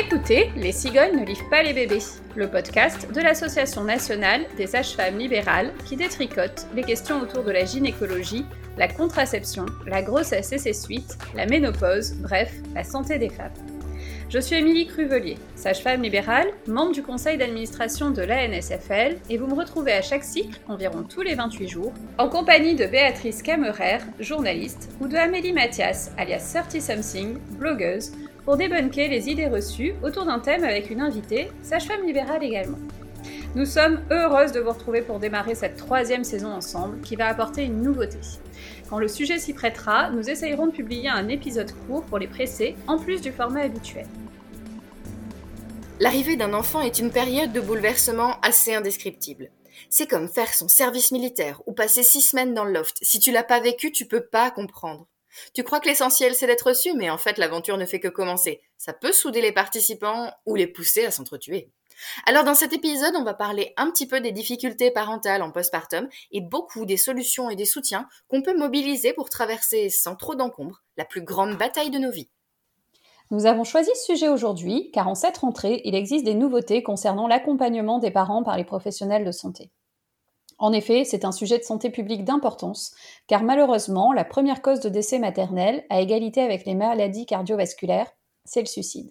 écoutez Les cigognes ne livrent pas les bébés, le podcast de l'Association nationale des sages-femmes libérales qui détricote les questions autour de la gynécologie, la contraception, la grossesse et ses suites, la ménopause, bref, la santé des femmes. Je suis Émilie Cruvelier, sage-femme libérale, membre du conseil d'administration de l'ANSFL, et vous me retrouvez à chaque cycle, environ tous les 28 jours, en compagnie de Béatrice Camerer, journaliste, ou de Amélie Mathias, alias 30 Something, blogueuse, pour débunker les idées reçues autour d'un thème avec une invitée, sage-femme libérale également. Nous sommes heureuses de vous retrouver pour démarrer cette troisième saison ensemble qui va apporter une nouveauté. Quand le sujet s'y prêtera, nous essayerons de publier un épisode court pour les presser, en plus du format habituel. L'arrivée d'un enfant est une période de bouleversement assez indescriptible. C'est comme faire son service militaire ou passer six semaines dans le loft. Si tu l'as pas vécu, tu peux pas comprendre. Tu crois que l'essentiel c'est d'être reçu, mais en fait l'aventure ne fait que commencer. Ça peut souder les participants ou les pousser à s'entretuer. Alors dans cet épisode, on va parler un petit peu des difficultés parentales en postpartum et beaucoup des solutions et des soutiens qu'on peut mobiliser pour traverser sans trop d'encombre la plus grande bataille de nos vies. Nous avons choisi ce sujet aujourd'hui car en cette rentrée, il existe des nouveautés concernant l'accompagnement des parents par les professionnels de santé. En effet, c'est un sujet de santé publique d'importance, car malheureusement, la première cause de décès maternel, à égalité avec les maladies cardiovasculaires, c'est le suicide.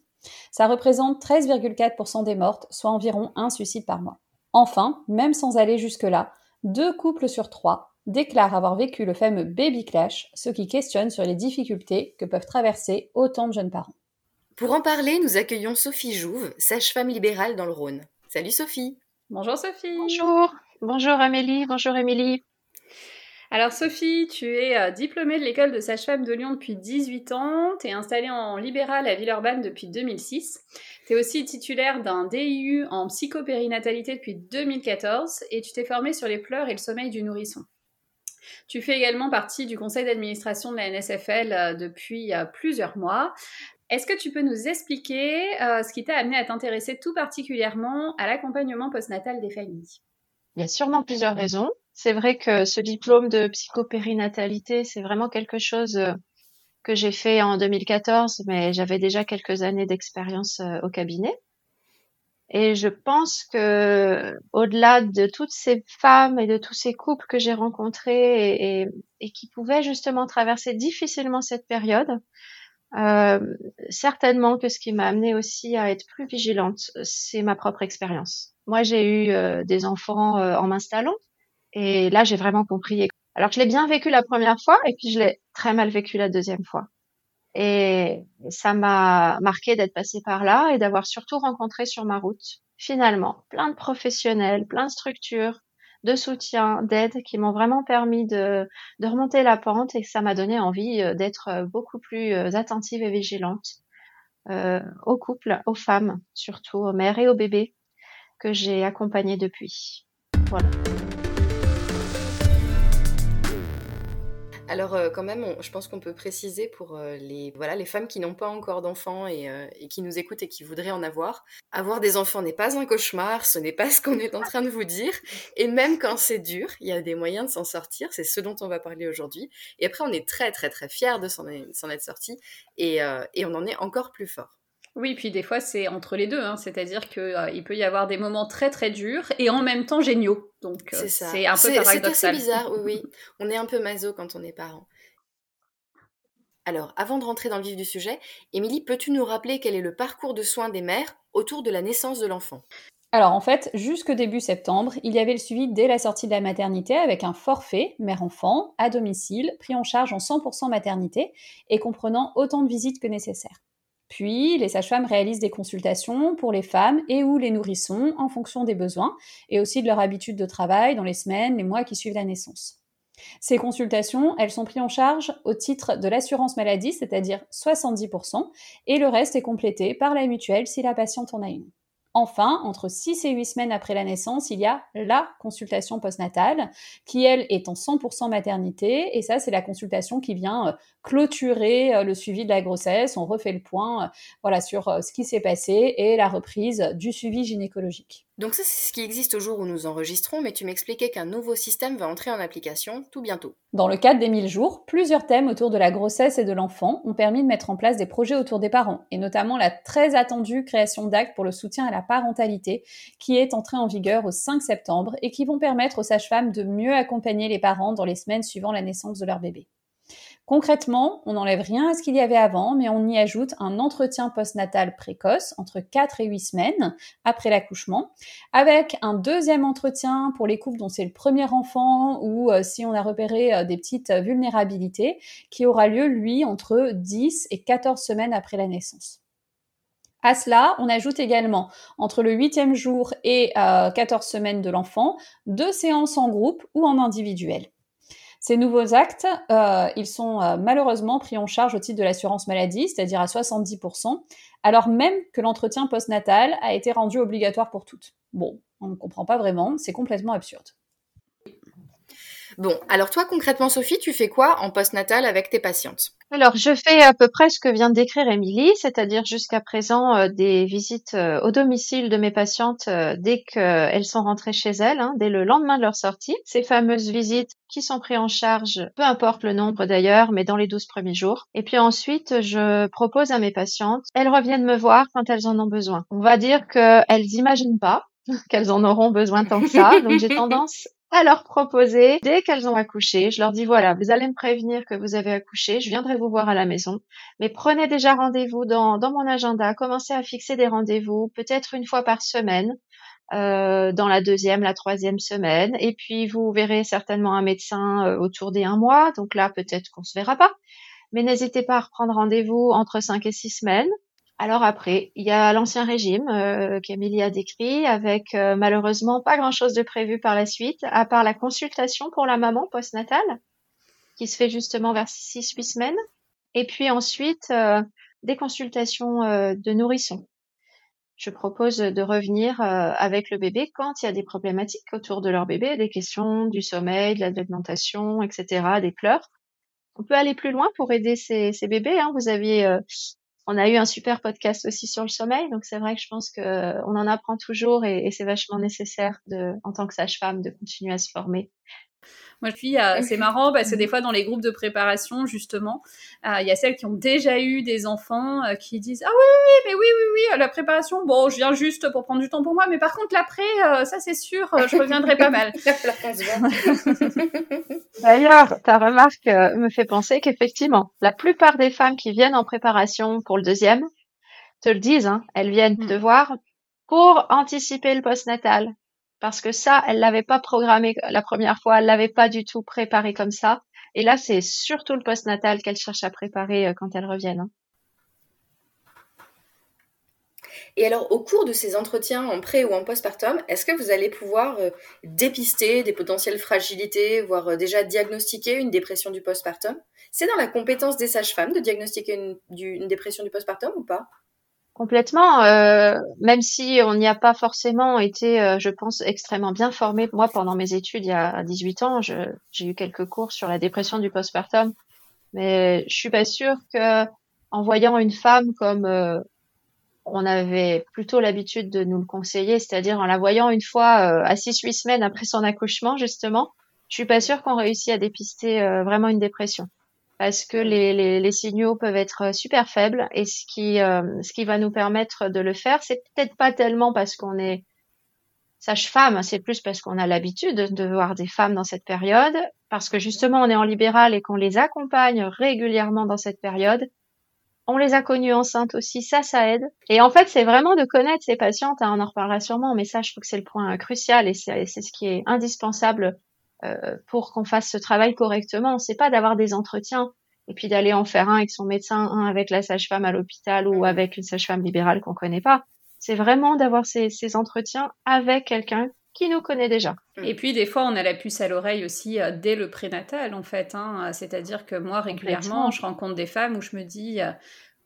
Ça représente 13,4% des mortes, soit environ un suicide par mois. Enfin, même sans aller jusque-là, deux couples sur trois déclarent avoir vécu le fameux baby clash, ce qui questionne sur les difficultés que peuvent traverser autant de jeunes parents. Pour en parler, nous accueillons Sophie Jouve, sage-femme libérale dans le Rhône. Salut Sophie. Bonjour Sophie. Bonjour. Bonjour Amélie. Bonjour Émilie. Alors Sophie, tu es euh, diplômée de l'école de sage-femme de Lyon depuis 18 ans, tu es installée en libéral à Villeurbanne depuis 2006, tu es aussi titulaire d'un DIU en psychopérinatalité depuis 2014 et tu t'es formée sur les pleurs et le sommeil du nourrisson. Tu fais également partie du conseil d'administration de la NSFL euh, depuis euh, plusieurs mois. Est-ce que tu peux nous expliquer ce qui t'a amené à t'intéresser tout particulièrement à l'accompagnement postnatal des familles? Il y a sûrement plusieurs raisons. C'est vrai que ce diplôme de psychopérinatalité, c'est vraiment quelque chose euh, que j'ai fait en 2014, mais j'avais déjà quelques années d'expérience euh, au cabinet. Et je pense que au-delà de toutes ces femmes et de tous ces couples que j'ai rencontrés et, qui pouvaient justement traverser difficilement cette période, euh, certainement que ce qui m'a amené aussi à être plus vigilante, c'est ma propre expérience. Moi, j'ai eu des enfants en m'installant, et là, j'ai vraiment compris. Alors, je l'ai bien vécu la première fois et puis je l'ai très mal vécu la deuxième fois. Et ça m'a marqué d'être passée par là et d'avoir surtout rencontré sur ma route, finalement, plein de professionnels, plein de structures, de soutien, d'aide qui m'ont vraiment permis de, remonter la pente et ça m'a donné envie euh, d'être euh, beaucoup plus euh, attentive et vigilante euh, aux couples, aux femmes, surtout aux mères et aux bébés que j'ai accompagnés depuis. Voilà. Alors euh, quand même, je pense qu'on peut préciser pour euh, les voilà les femmes qui n'ont pas encore d'enfants euh, et, qui nous écoutent et qui voudraient en avoir. Avoir des enfants n'est pas un cauchemar, ce n'est pas ce qu'on est en train de vous dire. Et même quand c'est dur, il y a des moyens de s'en sortir. C'est ce dont on va parler aujourd'hui. Et après, on est très très très fiers de s'en être sorti et, on en est encore plus fort. Oui, puis des fois c'est entre les deux, hein. c'est-à-dire qu'il euh, peut y avoir des moments très très durs et en même temps géniaux. Donc euh, c'est un peu paradoxal. C'est bizarre, oui, oui. On est un peu maso quand on est parent. Alors, avant de rentrer dans le vif du sujet, Émilie, peux-tu nous rappeler quel est le parcours de soins des mères autour de la naissance de l'enfant? Alors en fait, jusque début septembre, il y avait le suivi dès la sortie de la maternité avec un forfait mère-enfant à domicile, pris en charge en 100% maternité et comprenant autant de visites que nécessaire. Puis, les sages-femmes réalisent des consultations pour les femmes et ou les nourrissons en fonction des besoins et aussi de leur habitude de travail dans les semaines, les mois qui suivent la naissance. Ces consultations, elles sont prises en charge au titre de l'assurance maladie, c'est-à-dire 70%, et le reste est complété par la mutuelle si la patiente en a une. Enfin, entre 6 et 8 semaines après la naissance, il y a la consultation postnatale, qui elle est en 100% maternité, et ça c'est la consultation qui vient euh, clôturer euh, le suivi de la grossesse, on refait le point euh, voilà, sur ce qui s'est passé et la reprise du suivi gynécologique. Donc ça, c'est ce qui existe au jour où nous enregistrons, mais tu m'expliquais qu'un nouveau système va entrer en application tout bientôt. Dans le cadre des 1000 jours, plusieurs thèmes autour de la grossesse et de l'enfant ont permis de mettre en place des projets autour des parents, et notamment la très attendue création d'actes pour le soutien à la parentalité, qui est entrée en vigueur au 5 septembre et qui vont permettre aux sages-femmes de mieux accompagner les parents dans les semaines suivant la naissance de leur bébé. Concrètement, on n'enlève rien à ce qu'il y avait avant, mais on y ajoute un entretien postnatal précoce entre 4 et 8 semaines après l'accouchement, avec un deuxième entretien pour les couples dont c'est le premier enfant ou euh, si on a repéré euh, des petites vulnérabilités, qui aura lieu, lui, entre 10 et 14 semaines après la naissance. À cela, on ajoute également, entre le huitième jour et 14 euh, semaines de l'enfant, deux séances en groupe ou en individuel. Ces nouveaux actes, euh, ils sont euh, malheureusement pris en charge au titre de l'assurance maladie, c'est-à-dire à 70%, alors même que l'entretien postnatal a été rendu obligatoire pour toutes. Bon, on ne comprend pas vraiment, c'est complètement absurde. Bon, alors toi concrètement Sophie, tu fais quoi en postnatal avec tes patientes? Alors, je fais à peu près ce que vient de décrire Émilie, c'est-à-dire jusqu'à présent euh, des visites euh, au domicile de mes patientes euh, dès qu'elles sont rentrées chez elles, hein, dès le lendemain de leur sortie. Ces fameuses visites qui sont prises en charge, peu importe le nombre d'ailleurs, mais dans les 12 premiers jours. Et puis ensuite, je propose à mes patientes, elles reviennent me voir quand elles en ont besoin. On va dire qu'elles n'imaginent pas qu'elles en auront besoin tant que ça. Donc j'ai tendance à leur proposer dès qu'elles ont accouché. Je leur dis voilà, vous allez me prévenir que vous avez accouché, je viendrai vous voir à la maison. Mais prenez déjà rendez-vous dans, mon agenda, commencez à fixer des rendez-vous, peut-être une fois par semaine. Euh, dans la deuxième, la troisième semaine, et puis vous verrez certainement un médecin euh, autour des un mois, donc là peut-être qu'on se verra pas, mais n'hésitez pas à reprendre rendez-vous entre cinq et six semaines, alors après, il y a l'ancien régime euh, qu'Emilie a décrit, avec euh, malheureusement pas grand-chose de prévu par la suite, à part la consultation pour la maman postnatale, qui se fait justement vers 6-8 semaines, et puis ensuite euh, des consultations de nourrissons. Je propose de revenir avec le bébé quand il y a des problématiques autour de leur bébé, des questions du sommeil, de l'alimentation, etc., des pleurs. On peut aller plus loin pour aider ces, ces bébés. Hein. Vous aviez on a eu un super podcast aussi sur le sommeil, donc c'est vrai que je pense que on en apprend toujours et, c'est vachement nécessaire en tant que sage-femme, de continuer à se former moi, puis, euh, c'est marrant parce que des fois, dans les groupes de préparation, justement, euh, il y a celles qui ont déjà eu des enfants euh, qui disent Ah oui, oui, mais oui, oui, oui, la préparation, bon, je viens juste pour prendre du temps pour moi, mais par contre, l'après, ça, c'est sûr, je reviendrai pas mal. D'ailleurs, ta remarque me fait penser qu'effectivement, la plupart des femmes qui viennent en préparation pour le deuxième te le disent, hein, elles viennent mm. te voir pour anticiper le postnatal, parce que ça, elle l'avait pas programmé la première fois, elle l'avait pas du tout préparé comme ça. Et là, c'est surtout le postnatal qu'elle cherche à préparer euh, quand elle revienne. Hein. Et alors, au cours de ces entretiens en pré ou en postpartum, est-ce que vous allez pouvoir euh, dépister des potentielles fragilités, voire euh, déjà diagnostiquer une dépression du postpartum? C'est dans la compétence des sages-femmes de diagnostiquer une dépression du postpartum ou pas? Complètement, euh, même si on n'y a pas forcément été, euh, je pense, extrêmement bien formé. Moi, pendant mes études, il y a 18 ans, j'ai eu quelques cours sur la dépression du postpartum, mais je suis pas sûre que, en voyant une femme comme euh, on avait plutôt l'habitude de nous le conseiller, c'est-à-dire en la voyant une fois à 6-8 semaines après son accouchement, justement, je suis pas sûre qu'on réussit à dépister vraiment une dépression parce que les, signaux peuvent être super faibles et ce qui, euh, ce qui va nous permettre de le faire, c'est peut-être pas tellement parce qu'on est sage-femme, c'est plus parce qu'on a l'habitude de voir des femmes dans cette période, parce que justement on est en libéral et qu'on les accompagne régulièrement dans cette période. On les a connues enceintes aussi, ça, ça aide. Et en fait, c'est vraiment de connaître ces patientes, hein, on en reparlera sûrement, mais ça, je trouve que c'est le point crucial et c'est ce qui est indispensable euh, pour qu'on fasse ce travail correctement. C'est pas d'avoir des entretiens et puis d'aller en faire un avec son médecin, un avec la sage-femme à l'hôpital ou avec une sage-femme libérale qu'on connaît pas. C'est vraiment d'avoir ces, ces entretiens avec quelqu'un qui nous connaît déjà. Et puis des fois, on a la puce à l'oreille aussi euh, dès le prénatal, en fait. Hein. C'est-à-dire que moi, régulièrement, je rencontre des femmes où je me dis, euh,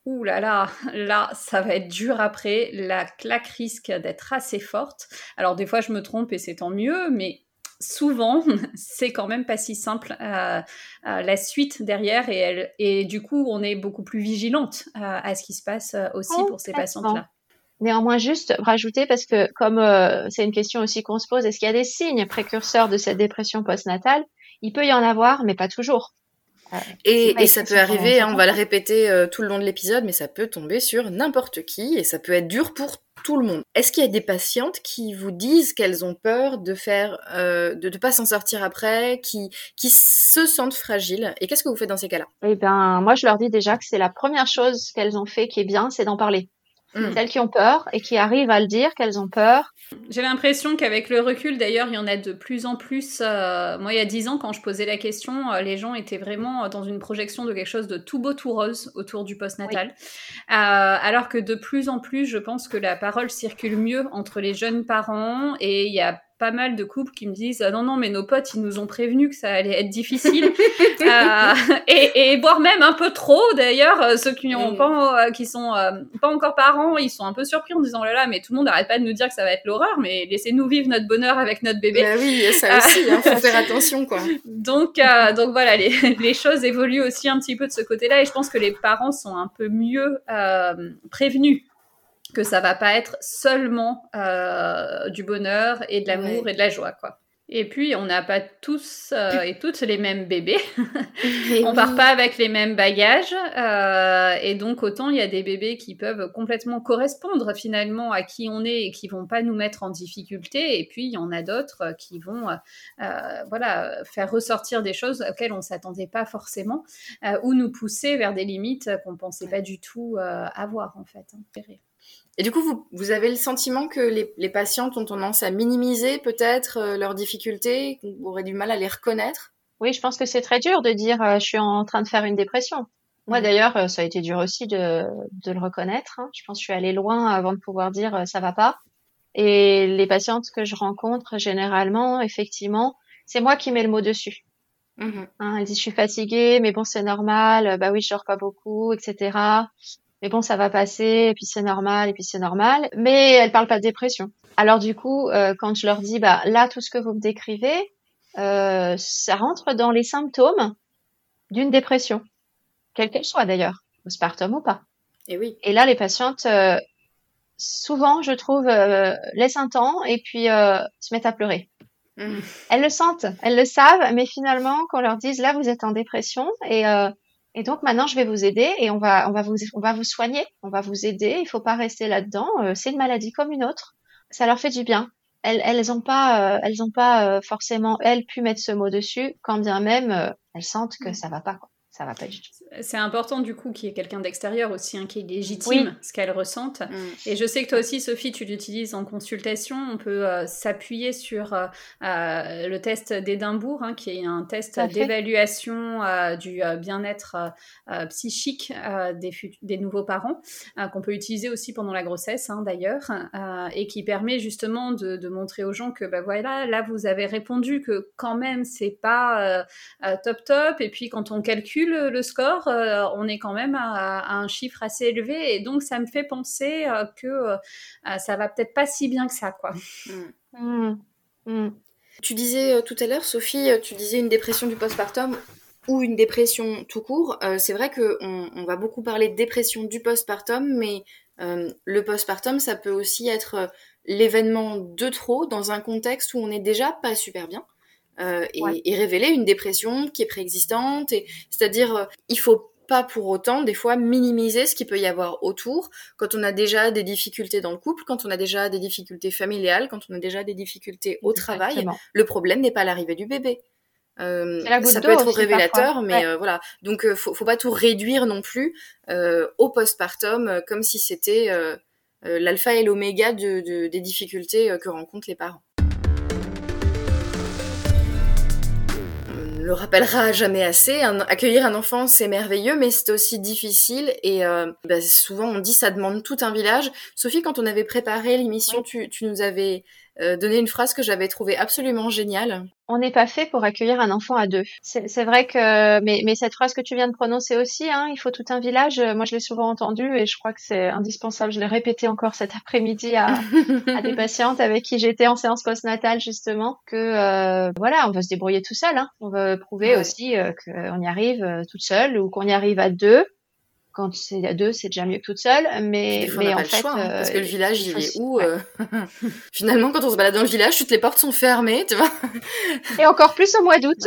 ouh là là, là, ça va être dur après. La claque risque d'être assez forte. Alors des fois, je me trompe et c'est tant mieux, mais souvent, c'est quand même pas si simple euh, euh, la suite derrière et, et du coup, on est beaucoup plus vigilante euh, à ce qui se passe aussi pour ces patientes-là. Néanmoins, juste rajouter, parce que comme euh, c'est une question aussi qu'on se pose, est-ce qu'il y a des signes précurseurs de cette dépression postnatale? Il peut y en avoir, mais pas toujours. Euh, et, ça peut arriver, hein, on va le répéter euh, tout le long de l'épisode, mais ça peut tomber sur n'importe qui et ça peut être dur pour tout le monde. Est-ce qu'il y a des patientes qui vous disent qu'elles ont peur de faire, euh, de ne pas s'en sortir après, qui, qui se sentent fragiles? Et qu'est-ce que vous faites dans ces cas-là? Eh ben, moi, je leur dis déjà que c'est la première chose qu'elles ont fait qui est bien, c'est d'en parler. Mm. Celles qui ont peur et qui arrivent à le dire qu'elles ont peur. J'ai l'impression qu'avec le recul, d'ailleurs, il y en a de plus en plus. Euh, moi, il y a dix ans, quand je posais la question, euh, les gens étaient vraiment dans une projection de quelque chose de tout beau, tout rose autour du postnatal. Euh, alors que de plus en plus, je pense que la parole circule mieux entre les jeunes parents et il y a pas mal de couples qui me disent ah non non mais nos potes ils nous ont prévenu que ça allait être difficile. Euh, et, et voire même un peu trop d'ailleurs euh, ceux qui ont pas euh, qui sont pas encore parents ils sont un peu surpris en disant oh là là mais tout le monde n'arrête pas de nous dire que ça va être l'horreur mais laissez-nous vivre notre bonheur avec notre bébé. Bah oui ça aussi il hein, faut faire attention quoi. Donc donc voilà les, les choses évoluent aussi un petit peu de ce côté là et je pense que les parents sont un peu mieux prévenus que ça va pas être seulement euh, du bonheur et de l'amour et de la joie, quoi. Et puis, on n'a pas tous euh, et toutes les mêmes bébés. on part pas avec les mêmes bagages. Euh, et donc, autant il y a des bébés qui peuvent complètement correspondre finalement à qui on est et qui vont pas nous mettre en difficulté. Et puis, il y en a d'autres qui vont voilà, faire ressortir des choses auxquelles on s'attendait pas forcément ou nous pousser vers des limites qu'on pensait pas du tout avoir, en fait. Hein. Et du coup, vous, vous avez le sentiment que les, les patientes ont tendance à minimiser peut-être euh, leurs difficultés, qu'on aurait du mal à les reconnaître? Oui, je pense que c'est très dur de dire euh, je suis en train de faire une dépression. Moi mm. d'ailleurs, euh, ça a été dur aussi de, de le reconnaître. Hein. Je pense que je suis allée loin avant de pouvoir dire ça va pas. Et les patientes que je rencontre généralement, effectivement, c'est moi qui mets le mot dessus. Mm-hmm. Hein, elles disent je suis fatiguée, mais bon c'est normal. Bah oui, je dors pas beaucoup, etc mais bon, ça va passer, et puis c'est normal, et puis c'est normal. Mais elles parlent pas de dépression. Alors du coup, euh, quand je leur dis, bah là, tout ce que vous me décrivez, euh, ça rentre dans les symptômes d'une dépression, quelle qu'elle soit d'ailleurs, postpartum ou pas. Et oui. Et là, les patientes, euh, souvent, je trouve, laissent un temps et puis se mettent à pleurer. Mmh. Elles le sentent, elles le savent, mais finalement, qu'on leur dise là, vous êtes en dépression et et donc maintenant, je vais vous aider et on va, on va vous, on va vous soigner, on va vous aider. Il faut pas rester là-dedans. Euh, c'est une maladie comme une autre. Ça leur fait du bien. Elles, elles ont pas, euh, elles ont pas euh, forcément elles pu mettre ce mot dessus, quand bien même elles sentent que ça va pas. Quoi ça va pas du tout. C'est important du coup qu'il y ait quelqu'un d'extérieur aussi hein, qui est légitime ce qu'elle ressentent. Mm. Et je sais que toi aussi, Sophie, tu l'utilises en consultation. On peut euh, s'appuyer sur euh, euh, le test d'Édimbourg, hein, qui est un test d'évaluation du bien-être psychique des, des, nouveaux parents, qu'on peut utiliser aussi pendant la grossesse hein, d'ailleurs, et qui permet justement de, de, montrer aux gens que bah, voilà, là vous avez répondu que quand même c'est pas top top. Et puis quand on calcule le, score, euh, on est quand même à, un chiffre assez élevé et donc ça me fait penser euh, que euh, ça va peut-être pas si bien que ça, quoi. Mm. Mm. Mm. Tu disais tout à l'heure, Sophie, tu disais une dépression du postpartum ou une dépression tout court. c'est vrai qu'on on va beaucoup parler de dépression du postpartum, mais le postpartum, ça peut aussi être l'événement de trop dans un contexte où on n'est déjà pas super bien. Euh, et, révéler une dépression qui est préexistante. Et, c'est-à-dire, euh, il faut pas pour autant des fois minimiser ce qu'il peut y avoir autour quand on a déjà des difficultés dans le couple, quand on a déjà des difficultés familiales, quand on a déjà des difficultés au travail. Le problème n'est pas l'arrivée du bébé. Euh, ça peut être révélateur, mais voilà. Donc, faut, faut pas tout réduire non plus au postpartum comme si c'était l'alpha et l'oméga de, des difficultés que rencontrent les parents. Le rappellera jamais assez. accueillir un enfant, c'est merveilleux, mais c'est aussi difficile. Et euh, bah, souvent, on dit ça demande tout un village. Sophie, quand on avait préparé l'émission, tu, tu, nous avais euh, donné une phrase que j'avais trouvée absolument géniale. On n'est pas fait pour accueillir un enfant à deux. C'est vrai que, mais, mais, cette phrase que tu viens de prononcer aussi, hein, il faut tout un village. Moi, je l'ai souvent entendue et je crois que c'est indispensable. Je l'ai répété encore cet après-midi à, à, des patientes avec qui j'étais en séance postnatale justement que euh, voilà, on va se débrouiller tout seul. Hein. On veut prouver aussi euh, qu'on y arrive toute seule ou qu'on y arrive à deux quand c'est à deux, c'est déjà mieux que toute seule. Mais, mais en fait, choix, hein, parce que le village, il est où Finalement, quand on se balade dans le village, toutes les portes sont fermées, tu vois. Et encore plus au mois d'août.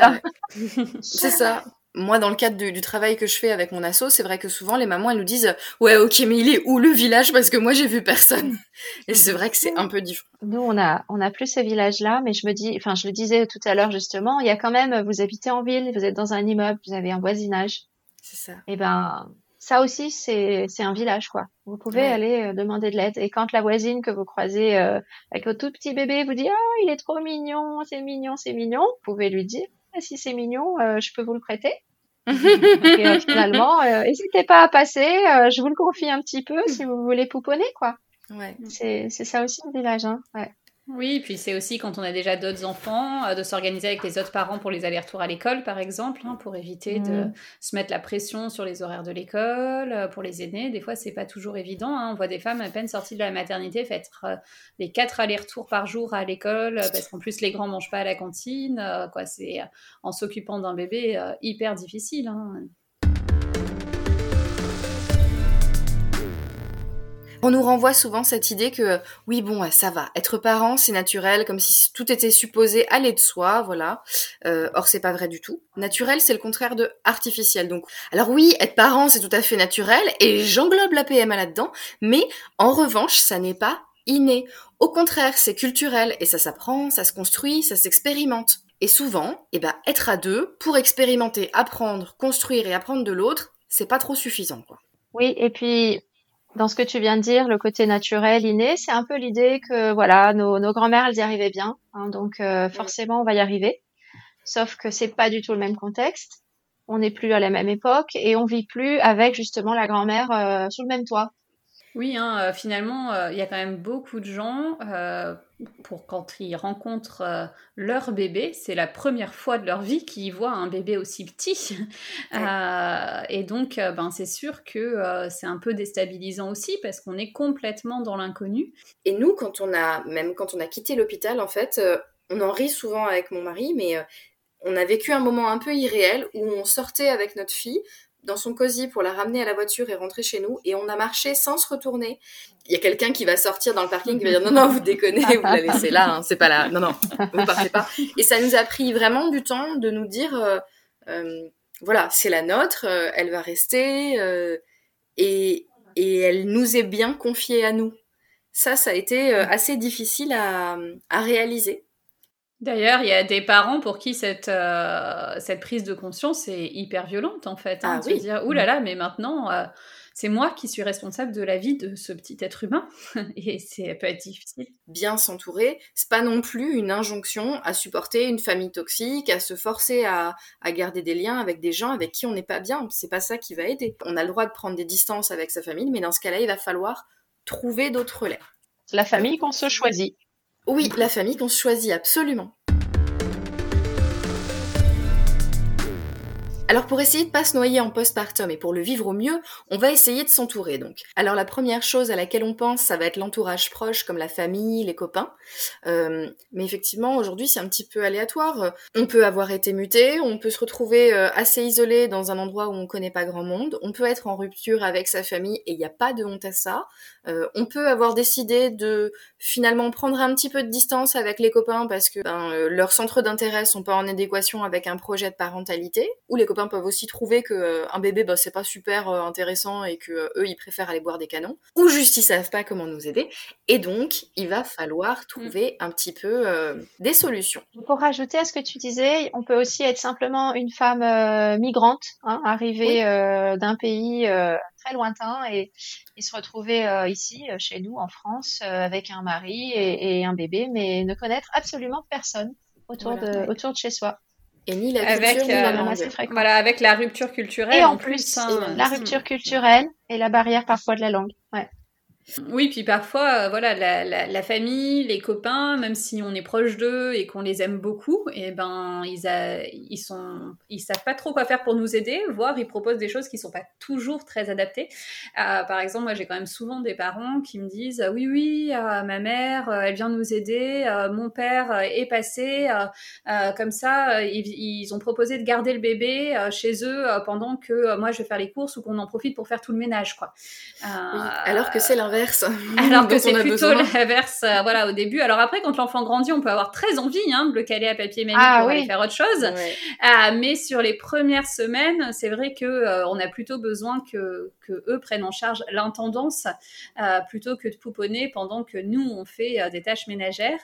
c'est ça moi, dans le cadre du, travail que je fais avec mon asso, c'est vrai que souvent les mamans elles nous disent ouais ok mais il est où le village? Parce que moi j'ai vu personne. Et c'est vrai que c'est un peu différent. Nous on a on a plus ce village là, mais je me dis, enfin je le disais tout à l'heure justement, il y a quand même vous habitez en ville, vous êtes dans un immeuble, vous avez un voisinage. C'est ça. Et ben ça aussi c'est un village quoi. Vous pouvez aller euh, demander de l'aide et quand la voisine que vous croisez euh, avec votre tout petit bébé vous dit ah il est trop mignon, c'est mignon, c'est mignon, vous pouvez lui dire ah, si c'est mignon, euh, je peux vous le prêter. et finalement, n'hésitez pas à passer. Je vous le confie un petit peu si vous voulez pouponner, quoi. Ouais. C'est ça aussi le village, hein. Ouais. Oui, puis c'est aussi quand on a déjà d'autres enfants, euh, de s'organiser avec les autres parents pour les allers-retours à l'école, par exemple, hein, pour éviter de mmh. se mettre la pression sur les horaires de l'école. Euh, pour les aînés, des fois, c'est pas toujours évident. Hein. On voit des femmes à peine sorties de la maternité faire euh, les quatre allers-retours par jour à l'école, parce qu'en plus, les grands mangent pas à la cantine. quoi, c'est en s'occupant d'un bébé hyper difficile. Hein. On nous renvoie souvent cette idée que oui bon ça va, être parent c'est naturel, comme si tout était supposé aller de soi, voilà. Euh, or c'est pas vrai du tout. Naturel c'est le contraire de artificiel. Donc alors oui être parent c'est tout à fait naturel et j'englobe la PMA là-dedans, mais en revanche ça n'est pas inné. Au contraire c'est culturel et ça s'apprend, ça se construit, ça s'expérimente. Et souvent, eh ben, être à deux pour expérimenter, apprendre, construire et apprendre de l'autre, c'est pas trop suffisant, quoi. Oui, et puis dans ce que tu viens de dire, le côté naturel, inné, c'est un peu l'idée que voilà, nos, nos grands-mères, elles y arrivaient bien, hein, donc euh, forcément, on va y arriver. Sauf que c'est pas du tout le même contexte. On n'est plus à la même époque et on vit plus avec justement la grand-mère euh, sous le même toit. Oui, hein, euh, finalement, euh, il y a quand même beaucoup de gens, euh, pour quand ils rencontrent leur bébé, c'est la première fois de leur vie qu'ils voient un bébé aussi petit. et donc, ben, c'est sûr que c'est un peu déstabilisant aussi parce qu'on est complètement dans l'inconnu. Et nous, quand on a, même quand on a quitté l'hôpital, en fait, on en rit souvent avec mon mari, mais on a vécu un moment un peu irréel où on sortait avec notre fille, dans son cosy pour la ramener à la voiture et rentrer chez nous. Et on a marché sans se retourner. Il y a quelqu'un qui va sortir dans le parking qui va dire non, non, vous déconnez, vous la laissez là, hein, c'est pas là. Non, non, vous partez pas. Et ça nous a pris vraiment du temps de nous dire euh, euh, voilà, c'est la nôtre, euh, elle va rester et, et elle nous est bien confiée à nous. Ça, ça a été assez difficile à, à réaliser. D'ailleurs, il y a des parents pour qui cette, euh, cette prise de conscience est hyper violente, en fait. Hein, ah, oui. dire, là là, mais maintenant, euh, c'est moi qui suis responsable de la vie de ce petit être humain. Et c'est peut être difficile. Bien s'entourer, c'est pas non plus une injonction à supporter une famille toxique, à se forcer à, à garder des liens avec des gens avec qui on n'est pas bien. C'est pas ça qui va aider. On a le droit de prendre des distances avec sa famille, mais dans ce cas-là, il va falloir trouver d'autres relais. La famille qu'on se choisit. Oui, la famille qu'on choisit, absolument. Alors pour essayer de pas se noyer en postpartum et pour le vivre au mieux, on va essayer de s'entourer donc. Alors la première chose à laquelle on pense, ça va être l'entourage proche comme la famille, les copains. Euh, mais effectivement aujourd'hui c'est un petit peu aléatoire. On peut avoir été muté, on peut se retrouver euh, assez isolé dans un endroit où on connaît pas grand monde, on peut être en rupture avec sa famille et il n'y a pas de honte à ça. Euh, on peut avoir décidé de finalement prendre un petit peu de distance avec les copains parce que ben, leurs centres d'intérêt sont pas en adéquation avec un projet de parentalité ou les peuvent aussi trouver que euh, un bébé bah, c'est pas super euh, intéressant et que euh, eux ils préfèrent aller boire des canons ou juste ils savent pas comment nous aider. Et donc il va falloir trouver un petit peu des solutions. Pour rajouter à ce que tu disais, on peut aussi être simplement une femme migrante hein, arrivée d'un pays très lointain et, se retrouver ici chez nous en France avec un mari et, un bébé mais ne connaître absolument personne autour de autour de chez soi et ni la avec, culture, ni la euh, Voilà, avec la rupture culturelle. Et en, plus, hein, la rupture culturelle et la barrière parfois de la langue. Ouais. Oui, puis parfois, euh, voilà, la, famille, les copains, même si on est proche d'eux et qu'on les aime beaucoup, et eh ben ils, a, ils sont, ils savent pas trop quoi faire pour nous aider, voire ils proposent des choses qui sont pas toujours très adaptées. Euh, par exemple, moi j'ai quand même souvent des parents qui me disent oui oui, euh, ma mère, elle vient nous aider, mon père est passé, comme ça, ils, ils, ont proposé de garder le bébé chez eux pendant que moi je vais faire les courses ou qu'on en profite pour faire tout le ménage, quoi. alors que c'est l'inverse Alors que c'est plutôt l'inverse, euh, voilà, au début. Alors après, quand l'enfant grandit, on peut avoir très envie hein, de le caler à papier manie ah, pour aller faire autre chose. Euh, mais sur les premières semaines, c'est vrai que euh, on a plutôt besoin que, que eux prennent en charge l'intendance plutôt que de pouponner pendant que nous on fait des tâches ménagères.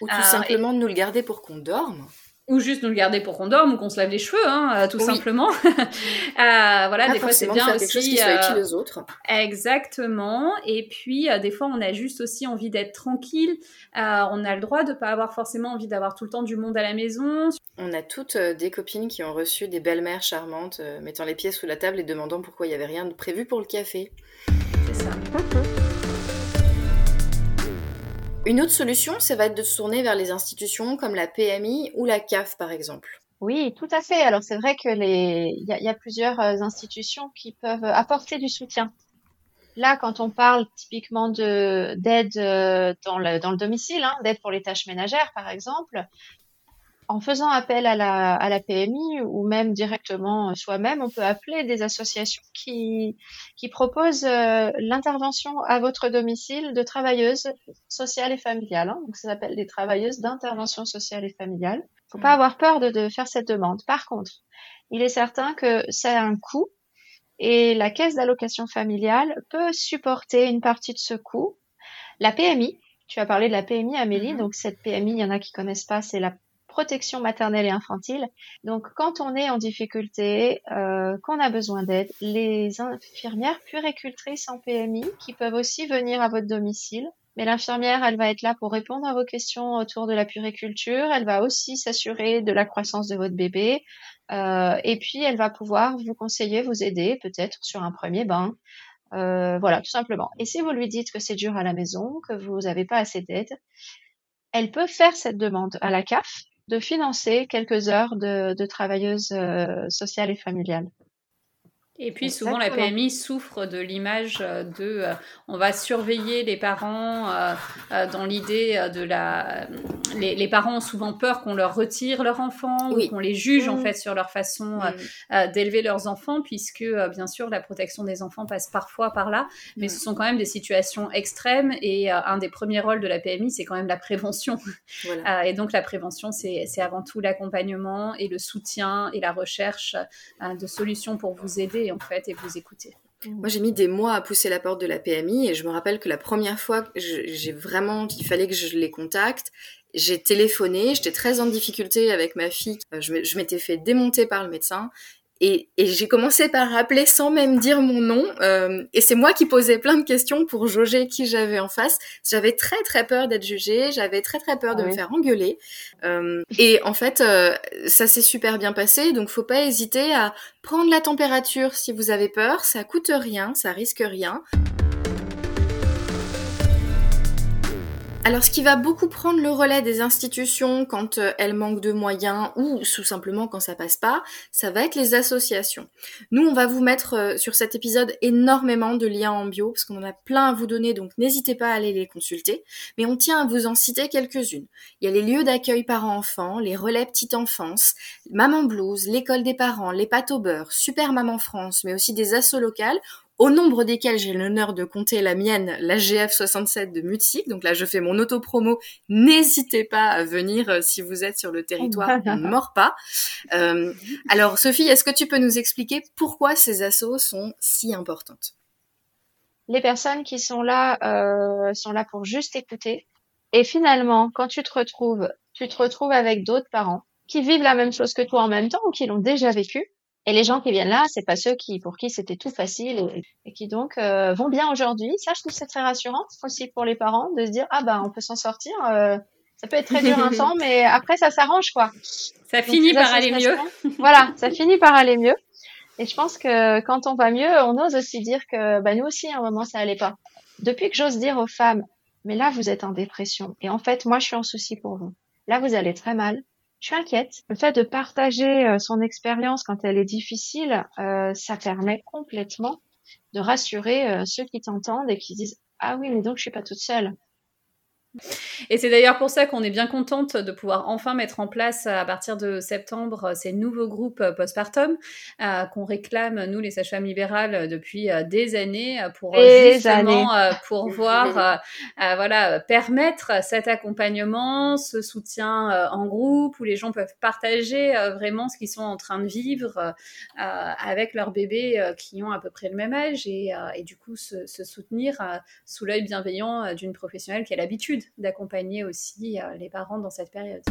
Ou tout simplement de nous le garder pour qu'on dorme ou juste nous le garder pour qu'on dorme ou qu'on se lave les cheveux, hein, euh, tout simplement. euh, voilà, des fois c'est bien aussi. Quelque chose qui soit utile aux autres. Exactement. Et puis euh, des fois on a juste aussi envie d'être tranquille. Euh, on a le droit de pas avoir forcément envie d'avoir tout le temps du monde à la maison. On a toutes des copines qui ont reçu des belles-mères charmantes mettant les pieds sous la table et demandant pourquoi il y avait rien de prévu pour le café. C'est ça. Une autre solution, ça va être de se tourner vers les institutions comme la PMI ou la CAF, par exemple. Oui, tout à fait. Alors c'est vrai que les, il y, a, plusieurs euh, institutions qui peuvent apporter du soutien. Là, quand on parle typiquement de d'aide euh, dans le, dans le domicile, hein, d'aide pour les tâches ménagères, par exemple, en faisant appel à la, à la PMI ou même directement euh, soi-même, on peut appeler des associations qui, qui proposent euh, l'intervention à votre domicile de travailleuses sociales et familiales. Hein. Donc, ça s'appelle des travailleuses d'intervention sociale et familiale. Faut pas avoir peur de, de faire cette demande. Par contre, il est certain que ça a un coût et la caisse d'allocation familiale peut supporter une partie de ce coût. La PMI, tu as parlé de la PMI, Amélie. Mm-hmm. Donc, cette PMI, il y en a qui connaissent pas, c'est la protection maternelle et infantile. Donc, quand on est en difficulté, euh, qu'on a besoin d'aide, les infirmières puéricultrices en PMI qui peuvent aussi venir à votre domicile. Mais l'infirmière, elle va être là pour répondre à vos questions autour de la puriculture. Elle va aussi s'assurer de la croissance de votre bébé. Euh, et puis, elle va pouvoir vous conseiller, vous aider peut-être sur un premier bain. Euh, voilà, tout simplement. Et si vous lui dites que c'est dur à la maison, que vous n'avez pas assez d'aide, elle peut faire cette demande à la CAF de financer quelques heures de, de travailleuses euh, sociales et familiales. Et puis souvent la PMI souffre de l'image euh, de euh, on va surveiller les parents euh, dans l'idée de la les, les, parents ont souvent peur qu'on leur retire leur enfant ou qu'on les juge en mmh. fait sur leur façon mmh. d'élever leurs enfants puisque bien sûr la protection des enfants passe parfois par là mais ce mmh. sont quand même des situations extrêmes et un des premiers rôles de la PMI c'est quand même la prévention et donc la prévention c'est avant tout l'accompagnement et le soutien et la recherche de solutions pour vous aider en fait et vous écouter. Moi, j'ai mis des mois à pousser la porte de la PMI et je me rappelle que la première fois, j'ai vraiment qu'il fallait que je les contacte. J'ai téléphoné, j'étais très en difficulté avec ma fille. Je m'étais fait démonter par le médecin et, j'ai commencé par rappeler sans même dire mon nom. Euh, et c'est moi qui posais plein de questions pour jauger qui j'avais en face. J'avais très très peur d'être jugée. J'avais très très peur de ah me faire engueuler. Euh, et en fait, euh, ça s'est super bien passé. Donc, faut pas hésiter à prendre la température si vous avez peur. Ça coûte rien, ça risque rien. Alors, ce qui va beaucoup prendre le relais des institutions quand euh, elles manquent de moyens ou tout simplement quand ça passe pas, ça va être les associations. Nous, on va vous mettre euh, sur cet épisode énormément de liens en bio parce qu'on en a plein à vous donner, donc n'hésitez pas à aller les consulter. Mais on tient à vous en citer quelques-unes. Il y a les lieux d'accueil parents-enfants, les relais petite enfance, Maman Blues, l'école des parents, les pâtes au beurre, Super Maman France, mais aussi des assos locales au nombre desquels j'ai l'honneur de compter la mienne, la GF67 de Mutsik. Donc là, je fais mon auto-promo. N'hésitez pas à venir euh, si vous êtes sur le territoire, on ne mord pas. Euh, alors, Sophie, est-ce que tu peux nous expliquer pourquoi ces assos sont si importantes? Les personnes qui sont là euh, sont là pour juste écouter. Et finalement, quand tu te retrouves, tu te retrouves avec d'autres parents qui vivent la même chose que toi en même temps ou qui l'ont déjà vécu et les gens qui viennent là, c'est pas ceux qui pour qui c'était tout facile et, qui donc euh, vont bien aujourd'hui. Ça, je trouve c'est très rassurant aussi pour les parents de se dire ah bah on peut s'en sortir. Euh, ça peut être très dur un temps, mais après ça s'arrange quoi. Ça finit par aller mieux. voilà, ça finit par aller mieux. Et je pense que quand on va mieux, on ose aussi dire que bah, nous aussi, à un moment, ça allait pas. Depuis que j'ose dire aux femmes, mais là, vous êtes en dépression. Et en fait, moi, je suis en souci pour vous. Là, vous allez très mal. Je suis inquiète. Le fait de partager euh, son expérience quand elle est difficile, euh, ça permet complètement de rassurer euh, ceux qui t'entendent et qui disent ah oui, mais donc je suis pas toute seule. Et c'est d'ailleurs pour ça qu'on est bien contente de pouvoir enfin mettre en place à partir de septembre ces nouveaux groupes postpartum euh, qu'on réclame nous les sages-femmes libérales depuis euh, des années pour justement euh, pour voir voilà permettre cet accompagnement, ce soutien en groupe où les gens peuvent partager vraiment ce qu'ils sont en train de vivre avec leurs bébés qui ont à peu près le même âge et, et du coup se, se soutenir sous l'œil bienveillant d'une professionnelle qui a l'habitude d'accompagner aussi euh, les parents dans cette période.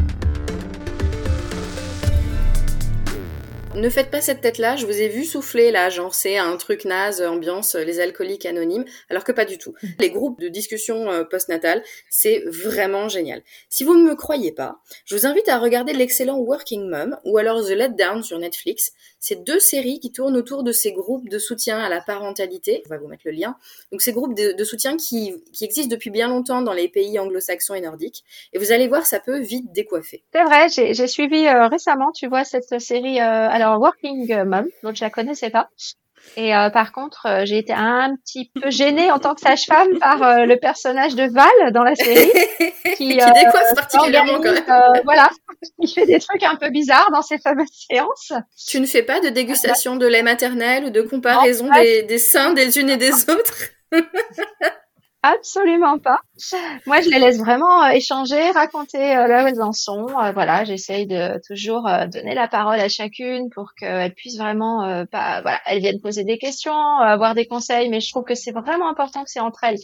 Ne faites pas cette tête-là, je vous ai vu souffler là, genre c'est un truc naze, ambiance les alcooliques anonymes, alors que pas du tout. Les groupes de discussion euh, postnatale, c'est vraiment génial. Si vous ne me croyez pas, je vous invite à regarder l'excellent Working Mom ou alors The Let Down sur Netflix. C'est deux séries qui tournent autour de ces groupes de soutien à la parentalité. On va vous mettre le lien. Donc ces groupes de, soutien qui, qui existent depuis bien longtemps dans les pays anglo-saxons et nordiques. Et vous allez voir, ça peut vite décoiffer. C'est vrai, j'ai suivi euh, récemment, tu vois, cette série euh, alors Working Mom, donc je la connaissais pas. Et euh, par contre, euh, j'ai été un petit peu gênée en tant que sage-femme par euh, le personnage de Val dans la série, qui, qui décoiffe particulièrement quand même. voilà, il fait des trucs un peu bizarres dans ces fameuses séances. Tu ne fais pas de dégustation de lait maternel ou de comparaison des, des seins des unes et des autres? Absolument pas. Moi, je les laisse vraiment euh, échanger, raconter euh, leur raison. Euh, voilà, j'essaye de toujours donner la parole à chacune pour qu'elles puissent vraiment, pas, voilà, elles viennent poser des questions, avoir des conseils. Mais je trouve que c'est vraiment important que c'est entre elles,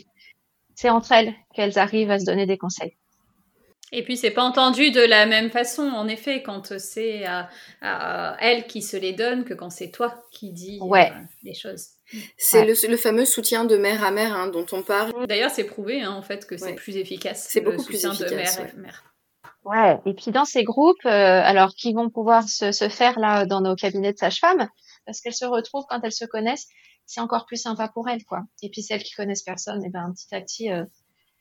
c'est entre elles qu'elles arrivent à se donner des conseils. Et puis c'est pas entendu de la même façon, en effet, quand c'est à, elle qui se les donne que quand c'est toi qui dis les choses. C'est le, fameux soutien de mère à mère hein, dont on parle. D'ailleurs, c'est prouvé hein, en fait que c'est plus efficace. C'est beaucoup plus efficace. De mère, mère. Ouais. Et puis dans ces groupes, euh, alors qui vont pouvoir se, se, faire là dans nos cabinets de sage-femme, parce qu'elles se retrouvent quand elles se connaissent, c'est encore plus sympa pour elles, quoi. Et puis celles qui connaissent personne, et eh ben petit à petit, euh,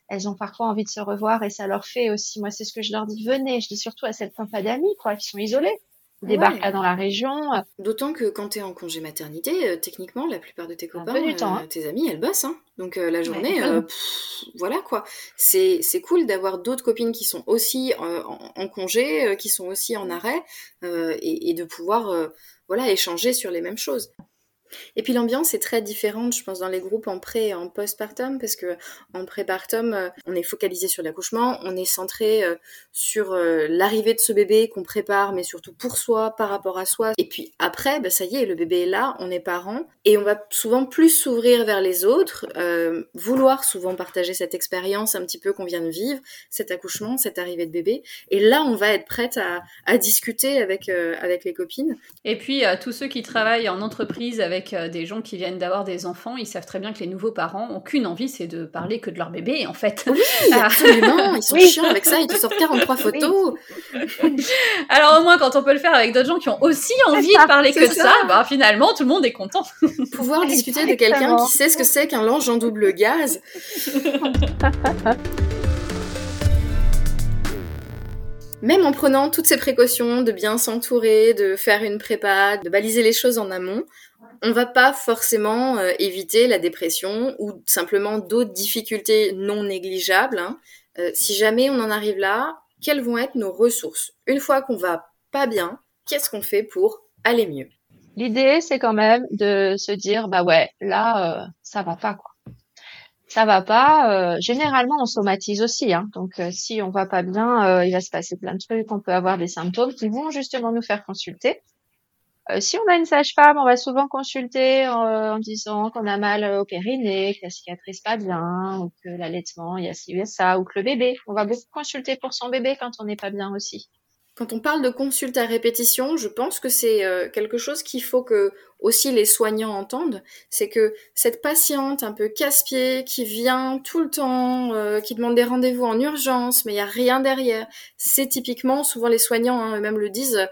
elles ont parfois envie de se revoir et ça leur fait aussi. Moi, c'est ce que je leur dis. Venez. Je dis surtout à celles qui n'ont pas d'amis, quoi, qui sont isolées débarque là dans la région. D'autant que quand tu es en congé maternité, euh, techniquement, la plupart de tes copains, euh, hein. tes amis, elles bossent. Hein. Donc euh, la journée, voilà quoi. C'est cool d'avoir d'autres copines qui sont aussi en, congé, qui sont aussi en arrêt, et, et, de pouvoir voilà échanger sur les mêmes choses. Et puis l'ambiance est très différente, je pense, dans les groupes en pré et en postpartum, parce que en prépartum, euh, on est focalisé sur l'accouchement, on est centré euh, sur euh, l'arrivée de ce bébé qu'on prépare, mais surtout pour soi, par rapport à soi. Et puis après, bah, ça y est, le bébé est là, on est parent, et on va souvent plus s'ouvrir vers les autres, vouloir souvent partager cette expérience un petit peu qu'on vient de vivre, cet accouchement, cette arrivée de bébé. Et là, on va être prête à, discuter avec, avec les copines. Et puis, tous ceux qui travaillent en entreprise avec avec euh, des gens qui viennent d'avoir des enfants, ils savent très bien que les nouveaux parents ont qu'une envie, c'est de parler que de leur bébé, en fait. Oui, absolument. Ils sont chiants avec ça, ils te sortent 43 photos. Alors au moins, quand on peut le faire avec d'autres gens qui ont aussi envie de parler que de ça, bah, finalement, tout le monde est content. Pouvoir discuter de quelqu'un qui sait ce que c'est qu'un linge en double gaz. Même en prenant toutes ces précautions de bien s'entourer, de faire une prépa, de baliser les choses en amont, on va pas forcément euh, éviter la dépression ou simplement d'autres difficultés non négligeables. Hein. Euh, si jamais on en arrive là, quelles vont être nos ressources? Une fois qu'on va pas bien, qu'est-ce qu'on fait pour aller mieux? L'idée, c'est quand même de se dire, bah ouais, là, euh, ça va pas quoi. Ça va pas. généralement, on somatise aussi. Hein. Donc, si on va pas bien, il va se passer plein de trucs. On peut avoir des symptômes qui vont justement nous faire consulter. Euh, si on a une sage-femme, on va souvent consulter euh, en, disant qu'on a mal au périnée, que la cicatrice pas bien, ou que l'allaitement, il y a ci, il y a ça, ou que le bébé. On va beaucoup consulter pour son bébé quand on n'est pas bien aussi. Quand on parle de consulte à répétition, je pense que c'est euh, quelque chose qu'il faut que aussi les soignants entendent, c'est que cette patiente un peu casse-pied qui vient tout le temps, euh, qui demande des rendez-vous en urgence, mais il y a rien derrière, c'est typiquement, souvent les soignants hein, eux-mêmes le disent,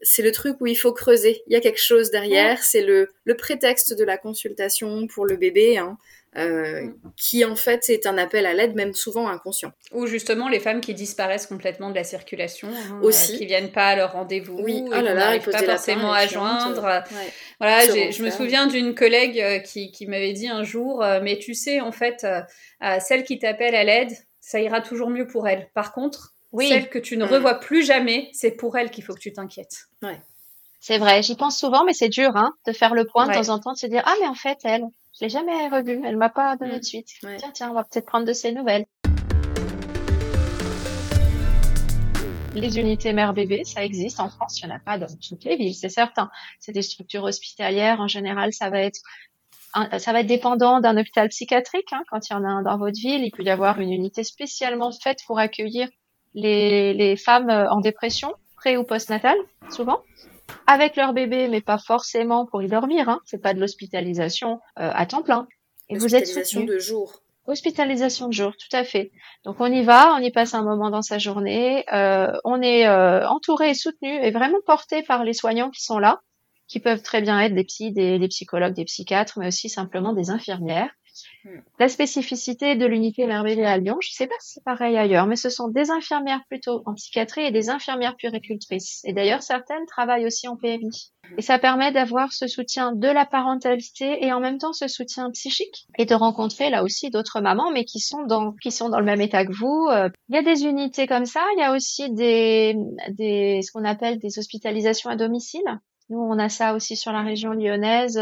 c'est le truc où il faut creuser. Il y a quelque chose derrière, c'est le, le prétexte de la consultation pour le bébé. Hein. Euh, mm. qui en fait est un appel à l'aide, même souvent inconscient. Ou justement les femmes qui disparaissent complètement de la circulation, hein, Aussi. Euh, qui viennent pas à leur rendez-vous, oui. oh là là, pas forcément à joindre. Voilà, je me souviens d'une collègue euh, qui, qui m'avait dit un jour, mais tu sais en fait, celle qui t'appelle à l'aide, ça ira toujours mieux pour elle. Par contre, oui. celle que tu ne mm. revois plus jamais, c'est pour elle qu'il faut que tu t'inquiètes. Ouais. C'est vrai, j'y pense souvent, mais c'est dur hein, de faire le point de temps en temps, de se dire ah mais en fait elle, je l'ai jamais revue, elle m'a pas donné de suite. Tiens tiens, on va peut-être prendre de ses nouvelles. Les unités mère-bébé, ça existe en France, il n'y en a pas dans toutes les villes, c'est certain. C'est des structures hospitalières, en général, ça va être ça va être dépendant d'un hôpital psychiatrique. Hein, quand il y en a un dans votre ville, il peut y avoir une unité spécialement faite pour accueillir les, les femmes euh, en dépression, pré ou post-natale, souvent avec leur bébé, mais pas forcément pour y dormir. Hein. C'est pas de l'hospitalisation euh, à temps plein. Et vous êtes Hospitalisation de jour. Hospitalisation de jour, tout à fait. Donc on y va, on y passe un moment dans sa journée, euh, on est euh, entouré et soutenu et vraiment porté par les soignants qui sont là, qui peuvent très bien être des psys, des, des psychologues, des psychiatres, mais aussi simplement des infirmières la spécificité de l'unité merveilleux à Lyon, je ne sais pas si c'est pareil ailleurs, mais ce sont des infirmières plutôt en psychiatrie et des infirmières puricultrices. Et d'ailleurs, certaines travaillent aussi en PMI. Et ça permet d'avoir ce soutien de la parentalité et en même temps ce soutien psychique et de rencontrer là aussi d'autres mamans, mais qui sont dans qui sont dans le même état que vous. Euh, il y a des unités comme ça. Il y a aussi des des ce qu'on appelle des hospitalisations à domicile. Nous, on a ça aussi sur la région lyonnaise.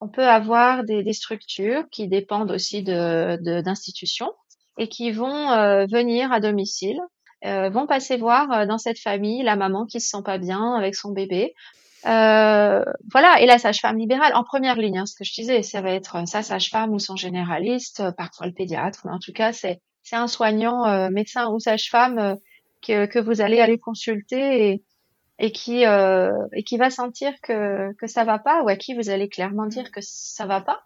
Euh, on peut avoir des, structures qui dépendent aussi de, d'institutions et qui vont euh, venir à domicile, euh, vont passer voir euh, dans cette famille la maman qui se sent pas bien avec son bébé. voilà, et la sage-femme libérale en première ligne, hein, ce que je disais, ça va être sa sage-femme ou son généraliste, parfois le pédiatre, mais en tout cas c'est c'est un soignant, médecin ou sage-femme que, que vous allez aller consulter et, et qui euh, et qui va sentir que que ça va pas ou à qui vous allez clairement dire que ça va pas.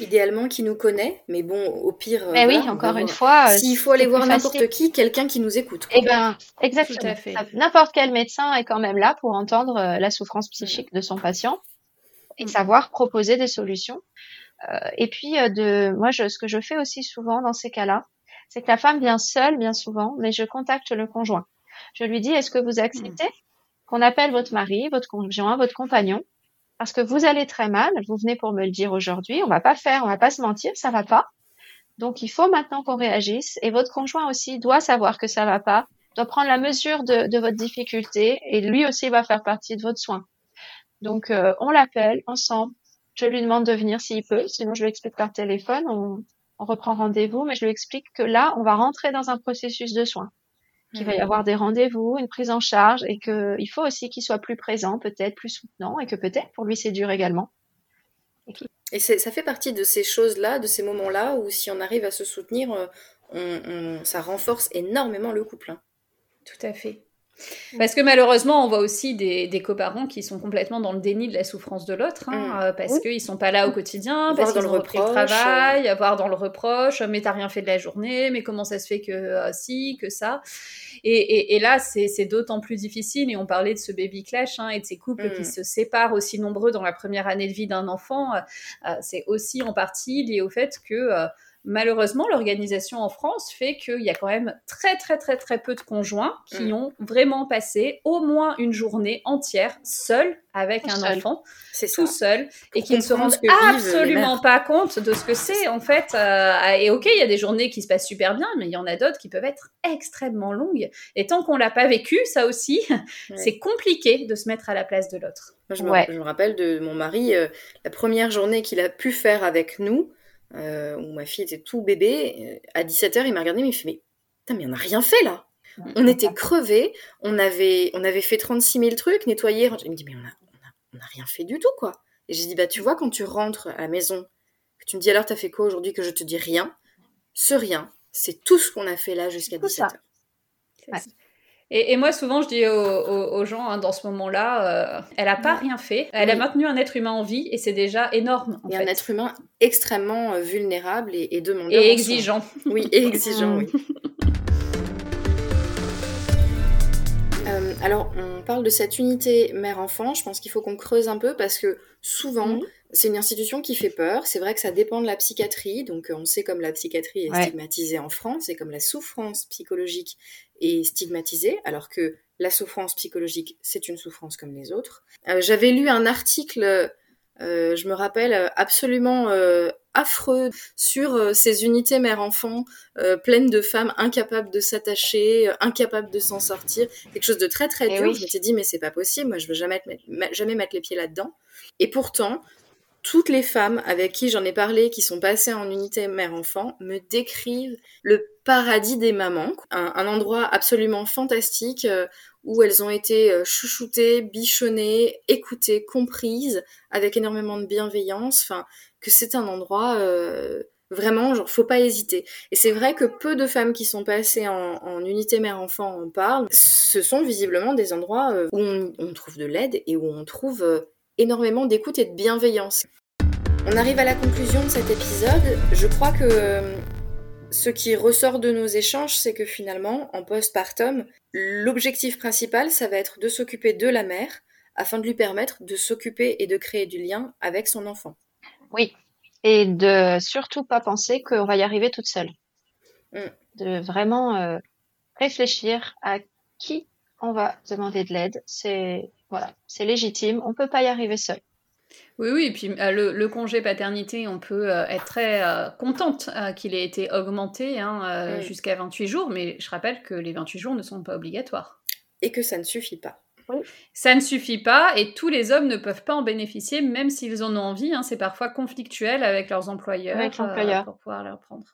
Idéalement, qui nous connaît, mais bon, au pire. Mais oui, encore une fois. S'il faut aller voir n'importe qui, quelqu'un qui nous écoute. Eh ben, exactement. N'importe quel médecin est quand même là pour entendre euh, la souffrance psychique de son patient et mm. savoir proposer des solutions. Euh, et puis, de, moi, je, ce que je fais aussi souvent dans ces cas-là, c'est que la femme vient seule, bien souvent, mais je contacte le conjoint. Je lui dis, est-ce que vous acceptez mm qu'on appelle votre mari, votre conjoint, votre compagnon, parce que vous allez très mal, vous venez pour me le dire aujourd'hui, on va pas faire, on va pas se mentir, ça va pas. Donc il faut maintenant qu'on réagisse et votre conjoint aussi doit savoir que ça va pas, doit prendre la mesure de, votre difficulté et lui aussi va faire partie de votre soin. Donc euh, on l'appelle ensemble, je lui demande de venir s'il peut, sinon je lui explique par téléphone, on, on reprend rendez-vous, mais je lui explique que là on va rentrer dans un processus de soins qu'il va y avoir des rendez-vous, une prise en charge et qu'il faut aussi qu'il soit plus présent, peut-être plus soutenant et que peut-être pour lui c'est dur également. Et, ça fait partie de ces choses-là, de ces moments-là où si on arrive à se soutenir, euh, ça renforce énormément le couple. Hein. Tout à fait. Parce que malheureusement, on voit aussi des, des coparents qui sont complètement dans le déni de la souffrance de l'autre, hein, mm. euh, parce qu'ils sont pas là au quotidien, parce qu'ils ont repris le travail, avoir dans le reproche, mais t'as rien fait de la journée, mais comment ça se fait que euh, si, que ça. Et, et, là, c'est d'autant plus difficile, et on parlait de ce baby clash, hein, et de ces couples qui mm. se séparent aussi nombreux dans la première année de vie d'un enfant, euh, c'est aussi en partie lié au fait que Malheureusement, l'organisation en France fait qu'il y a quand même très très très très peu de conjoints qui mm. ont vraiment passé au moins une journée entière seul avec un enfant, tout seul, et qui ne se rendent absolument pas compte de ce que c'est en fait. Euh, et ok, il y a des journées qui se passent super bien, mais il y en a d'autres qui peuvent être extrêmement longues. Et tant qu'on l'a pas vécu, ça aussi, c'est compliqué de se mettre à la place de l'autre. Je, me rappelle de mon mari, euh, la première journée qu'il a pu faire avec nous, euh, où ma fille était tout bébé, euh, à 17h, il m'a regardé, mais il fait, mais, putain, mais on n'a rien fait là. On était crevés, on avait, on avait fait 36 000 trucs, nettoyer. Il me dit, mais on n'a on a, rien fait du tout, quoi. Et j'ai dit, bah, tu vois, quand tu rentres à la maison, que tu me dis, alors, t'as fait quoi aujourd'hui, que je te dis rien, ce rien, c'est tout ce qu'on a fait là jusqu'à 17h. Et, moi, souvent, je dis aux, gens hein, dans ce moment-là, euh, elle n'a pas rien fait. Elle a maintenu un être humain en vie et c'est déjà énorme. et un être humain extrêmement euh, vulnérable et, et demandeur. Et exigeant. Oui, et exigeant, oui. Euh, alors, on parle de cette unité mère-enfant. Je pense qu'il faut qu'on creuse un peu parce que souvent, mhm. c'est une institution qui fait peur. C'est vrai que ça dépend de la psychiatrie. Donc, on sait comme la psychiatrie est stigmatisée en France et comme la souffrance psychologique est stigmatisée, alors que la souffrance psychologique, c'est une souffrance comme les autres. Euh, j'avais lu un article, euh, je me rappelle, absolument affreux sur euh, ces unités mère-enfant euh, pleines de femmes incapables de s'attacher, euh, incapables de s'en sortir. Quelque chose de très très eh dur. Je m'étais dit mais c'est pas possible, moi je veux jamais, jamais mettre les pieds là-dedans. Et pourtant, toutes les femmes avec qui j'en ai parlé, qui sont passées en unité mère-enfant, me décrivent le paradis des mamans, un, endroit absolument fantastique où elles ont été chouchoutées, bichonnées, écoutées, comprises, avec énormément de bienveillance. Enfin, que c'est un endroit euh, vraiment, genre, faut pas hésiter. Et c'est vrai que peu de femmes qui sont passées en, unité mère-enfant en parlent. Ce sont visiblement des endroits euh, où on, trouve de l'aide et où on trouve euh, énormément d'écoute et de bienveillance. On arrive à la conclusion de cet épisode. Je crois que ce qui ressort de nos échanges, c'est que finalement, en postpartum, l'objectif principal, ça va être de s'occuper de la mère afin de lui permettre de s'occuper et de créer du lien avec son enfant. Oui, et de surtout pas penser qu'on va y arriver toute seule. Mm. De vraiment euh, réfléchir à qui on va demander de l'aide. C'est voilà, c'est légitime. On peut pas y arriver seul. Oui, oui, et puis euh, le, congé paternité, on peut euh, être très contente qu'il ait été augmenté hein, mm. jusqu'à 28 jours, mais je rappelle que les 28 jours ne sont pas obligatoires. Et que ça ne suffit pas. Ça ne suffit pas et tous les hommes ne peuvent pas en bénéficier, même s'ils en ont envie. Hein. c'est parfois conflictuel avec leurs employeurs, euh, pour pouvoir leur prendre.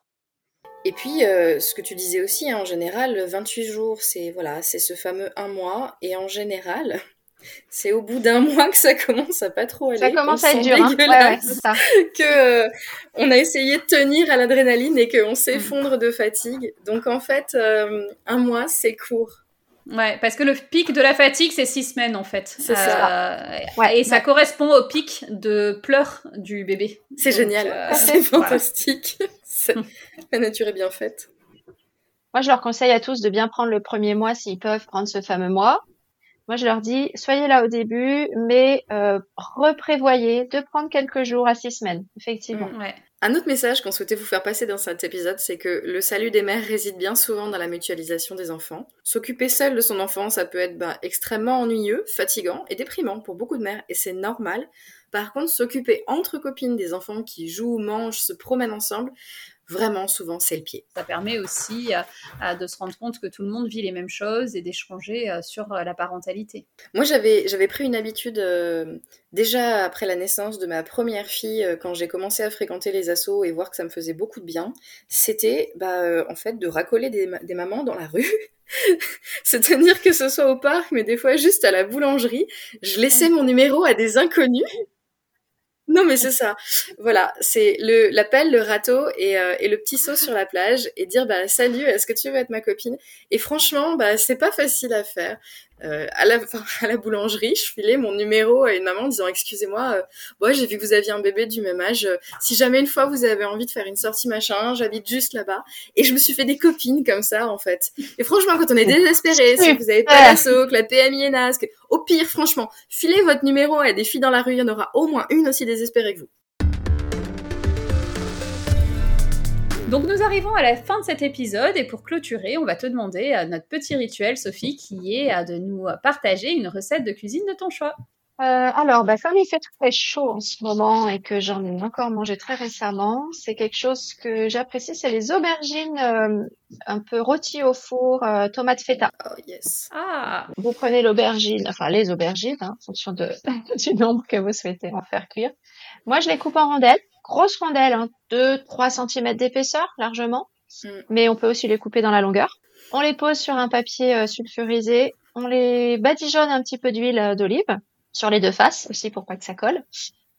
Et puis, euh, ce que tu disais aussi, hein, en général, 28 jours, c'est voilà, c'est ce fameux un mois. Et en général, c'est au bout d'un mois que ça commence à pas trop aller. Ça commence à être dur. Hein. que euh, on a essayé de tenir à l'adrénaline et qu'on s'effondre de fatigue. Donc en fait, un mois, c'est court. Ouais, parce que le pic de la fatigue, c'est six semaines en fait. C'est ça. Euh, et ça correspond au pic de pleurs du bébé. C'est génial. Euh, c'est fantastique. la nature est bien faite. Moi, je leur conseille à tous de bien prendre le premier mois s'ils peuvent prendre ce fameux mois. Moi, je leur dis, soyez là au début, mais euh, reprévoyez de prendre quelques jours à six semaines, effectivement. Mm. Ouais. Un autre message qu'on souhaitait vous faire passer dans cet épisode, c'est que le salut des mères réside bien souvent dans la mutualisation des enfants. S'occuper seul de son enfant, ça peut être bah, extrêmement ennuyeux, fatigant et déprimant pour beaucoup de mères, et c'est normal. Par contre, s'occuper entre copines des enfants qui jouent, mangent, se promènent ensemble, vraiment souvent c'est le pied. Ça permet aussi euh, de se rendre compte que tout le monde vit les mêmes choses et d'échanger euh, sur euh, la parentalité. Moi j'avais j'avais pris une habitude déjà après la naissance de ma première fille quand j'ai commencé à fréquenter les assos et voir que ça me faisait beaucoup de bien, c'était bah en fait de racoler des, des mamans dans la rue. tenir que ce soit au parc, mais des fois juste à la boulangerie. Je laissais mon numéro à des inconnus non, mais c'est ça. Voilà, c'est le l'appel, le râteau et, euh, et, le petit saut sur la plage et dire bah salut, est-ce que tu veux être ma copine? Et franchement, bah c'est pas facile à faire. Euh, à, la, à la boulangerie, je filais mon numéro à une maman en disant excusez-moi, euh, j'ai vu que vous aviez un bébé du même âge. Euh, si jamais une fois vous avez envie de faire une sortie machin, j'habite juste là-bas. Et je me suis fait des copines comme ça en fait. Et franchement, quand on est désespéré, si vous avez pas l'assaut, que la PMI est naze, au pire, franchement, filez votre numéro à des filles dans la rue, il y en aura au moins une aussi désespérée que vous. Donc nous arrivons à la fin de cet épisode et pour clôturer, on va te demander à notre petit rituel, Sophie, qui est de nous partager une recette de cuisine de ton choix. Euh, alors, bah, comme il fait très chaud en ce moment et que j'en ai encore mangé très récemment, c'est quelque chose que j'apprécie, c'est les aubergines euh, un peu rôties au four, euh, tomates feta. Oh yes. Ah. Vous prenez l'aubergine, enfin les aubergines, hein, en fonction de, du nombre que vous souhaitez en faire cuire. Moi, je les coupe en rondelles grosses rondelles, hein, 2-3 cm d'épaisseur largement, mm. mais on peut aussi les couper dans la longueur. On les pose sur un papier euh, sulfurisé, on les badigeonne un petit peu d'huile euh, d'olive sur les deux faces aussi pour pas que ça colle.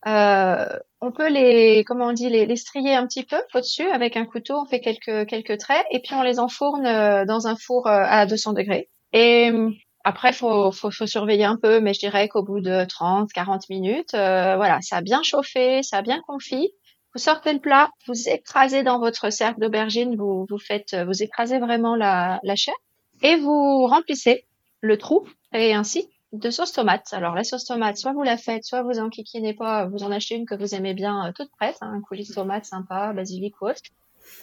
Euh, on peut les, comment on dit, les, les strier un petit peu au-dessus avec un couteau. On fait quelques quelques traits et puis on les enfourne euh, dans un four à 200 degrés. Et après, faut, faut, faut surveiller un peu, mais je dirais qu'au bout de 30, 40 minutes, euh, voilà, ça a bien chauffé, ça a bien confit. Vous sortez le plat, vous écrasez dans votre cercle d'aubergine, vous, vous faites, vous écrasez vraiment la, la chair et vous remplissez le trou et ainsi de sauce tomate. Alors la sauce tomate, soit vous la faites, soit vous en kikinez pas, vous en achetez une que vous aimez bien euh, toute prête, hein, un coulis de tomate sympa, basilic ou autre.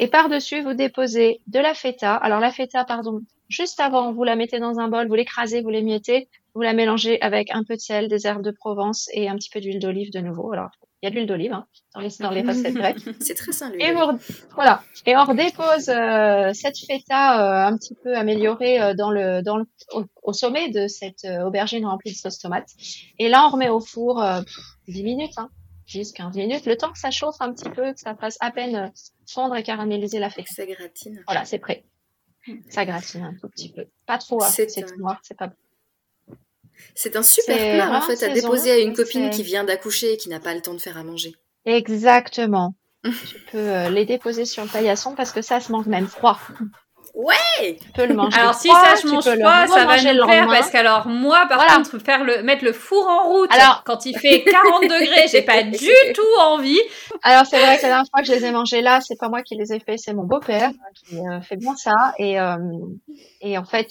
Et par-dessus, vous déposez de la feta. Alors la feta, pardon, juste avant, vous la mettez dans un bol, vous l'écrasez, vous l'émiettez, vous la mélangez avec un peu de sel, des herbes de Provence et un petit peu d'huile d'olive de nouveau. Alors il y a de l'huile d'olive hein, dans les dans les recettes grecques. C'est très simple. Et on, voilà. Et on redépose euh, cette feta euh, un petit peu améliorée euh, dans le dans le, au, sommet de cette aubergine remplie de sauce tomate. Et là, on remet au four 10 minutes, hein, 10 15 minutes, le temps que ça chauffe un petit peu, que ça fasse à peine fondre et caraméliser la feta. Ça gratine. Voilà, c'est prêt. Ça gratine un tout petit peu. Pas trop, hein, c'est noir, c'est pas c'est un super plat, en fait, à déposer à une copine qui vient d'accoucher et qui n'a pas le temps de faire à manger. Exactement. tu peux euh, les déposer sur le paillasson parce que ça se mange même froid. Ouais Tu peux le manger Alors si ça je mange pas, ça va nous plaire parce qu'alors moi par contre faire le mettre le four en route alors, quand il fait 40 degrés, j'ai pas du tout envie. Alors c'est vrai que la dernière fois que je les ai mangés là, c'est pas moi qui les ai fait, c'est mon beau-père qui euh, fait bien ça et euh, et en fait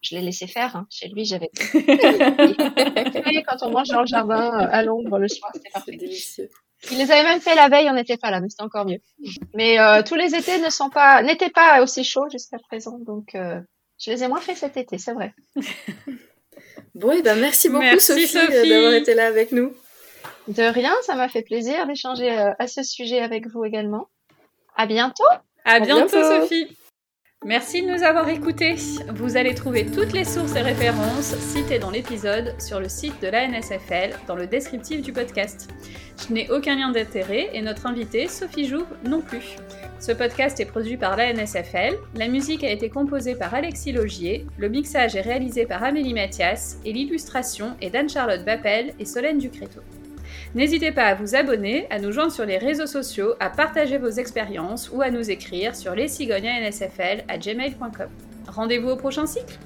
je l'ai laissé faire. Hein. Chez lui, j'avais. quand on mange dans le jardin euh, à l'ombre le soir, c'était parfait. délicieux. Il les avait même fait la veille, on n'était pas là, mais c'était encore mieux. Mais euh, tous les étés ne sont pas, n'étaient pas aussi chauds jusqu'à présent, donc euh, je les ai moins fait cet été, c'est vrai. bon, et eh ben merci beaucoup Sophie, d'avoir été là avec nous. De rien, ça m'a fait plaisir d'échanger à ce sujet avec vous également. À bientôt. À, bientôt Sophie. Merci de nous avoir écoutés. Vous allez trouver toutes les sources et références citées dans l'épisode sur le site de la NSFL dans le descriptif du podcast. Je n'ai aucun lien d'intérêt et notre invitée, Sophie Jouve, non plus. Ce podcast est produit par la NSFL, la musique a été composée par Alexis Logier, le mixage est réalisé par Amélie Mathias et l'illustration est d'Anne-Charlotte Bappel et Solène Ducréto. N'hésitez pas à vous abonner, à nous joindre sur les réseaux sociaux, à partager vos expériences ou à nous écrire sur lescigognansfl à gmail.com. Rendez-vous au prochain cycle